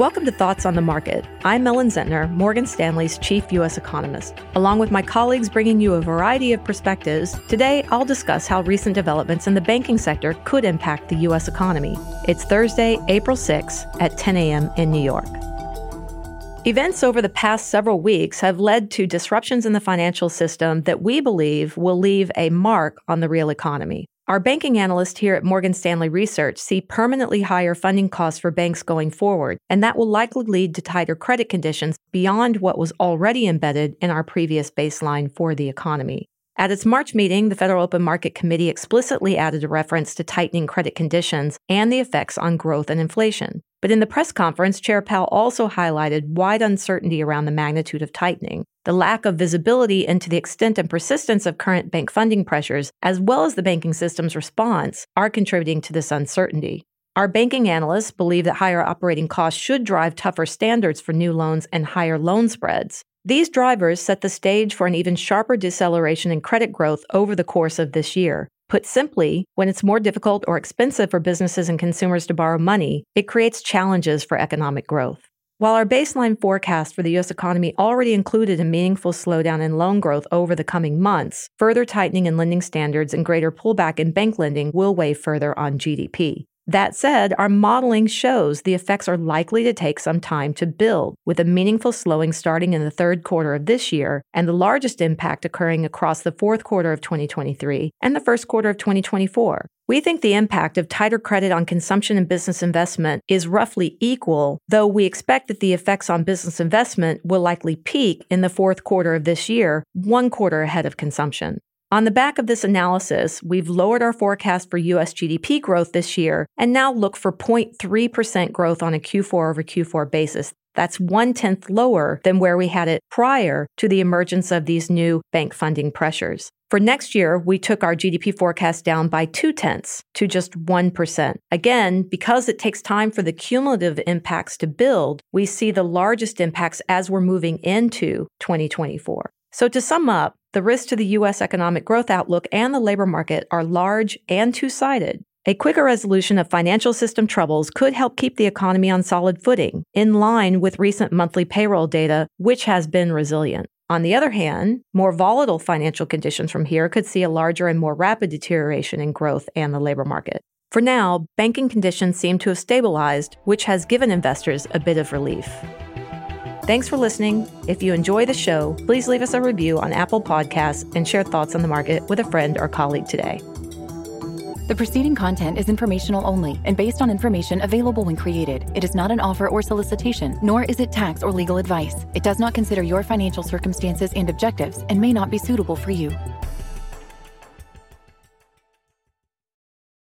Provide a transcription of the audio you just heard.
Welcome to Thoughts on the Market. I'm Ellen Zentner, Morgan Stanley's chief U.S. economist. Along with my colleagues bringing you a variety of perspectives, today I'll discuss how recent developments in the banking sector could impact the U.S. economy. It's Thursday, April 6 at 10 a.m. in New York. Events over the past several weeks have led to disruptions in the financial system that we believe will leave a mark on the real economy. Our banking analysts here at Morgan Stanley Research see permanently higher funding costs for banks going forward, and that will likely lead to tighter credit conditions beyond what was already embedded in our previous baseline for the economy. At its March meeting, the Federal Open Market Committee explicitly added a reference to tightening credit conditions and the effects on growth and inflation. But in the press conference, Chair Powell also highlighted wide uncertainty around the magnitude of tightening, the lack of visibility into the extent and persistence of current bank funding pressures, as well as the banking system's response, are contributing to this uncertainty. Our banking analysts believe that higher operating costs should drive tougher standards for new loans and higher loan spreads. These drivers set the stage for an even sharper deceleration in credit growth over the course of this year. Put simply, when it's more difficult or expensive for businesses and consumers to borrow money, it creates challenges for economic growth. While our baseline forecast for the U.S. economy already included a meaningful slowdown in loan growth over the coming months, further tightening in lending standards and greater pullback in bank lending will weigh further on GDP. That said, our modeling shows the effects are likely to take some time to build, with a meaningful slowing starting in the third quarter of this year and the largest impact occurring across the fourth quarter of 2023 and the first quarter of 2024. We think the impact of tighter credit on consumption and business investment is roughly equal, though we expect that the effects on business investment will likely peak in the fourth quarter of this year, one quarter ahead of consumption. On the back of this analysis, we've lowered our forecast for US GDP growth this year and now look for 0.3% growth on a Q4 over Q4 basis. That's one tenth lower than where we had it prior to the emergence of these new bank funding pressures. For next year, we took our GDP forecast down by two tenths to just 1%. Again, because it takes time for the cumulative impacts to build, we see the largest impacts as we're moving into 2024. So to sum up, the risks to the U.S. economic growth outlook and the labor market are large and two sided. A quicker resolution of financial system troubles could help keep the economy on solid footing, in line with recent monthly payroll data, which has been resilient. On the other hand, more volatile financial conditions from here could see a larger and more rapid deterioration in growth and the labor market. For now, banking conditions seem to have stabilized, which has given investors a bit of relief. Thanks for listening. If you enjoy the show, please leave us a review on Apple Podcasts and share thoughts on the market with a friend or colleague today. The preceding content is informational only and based on information available when created. It is not an offer or solicitation, nor is it tax or legal advice. It does not consider your financial circumstances and objectives and may not be suitable for you.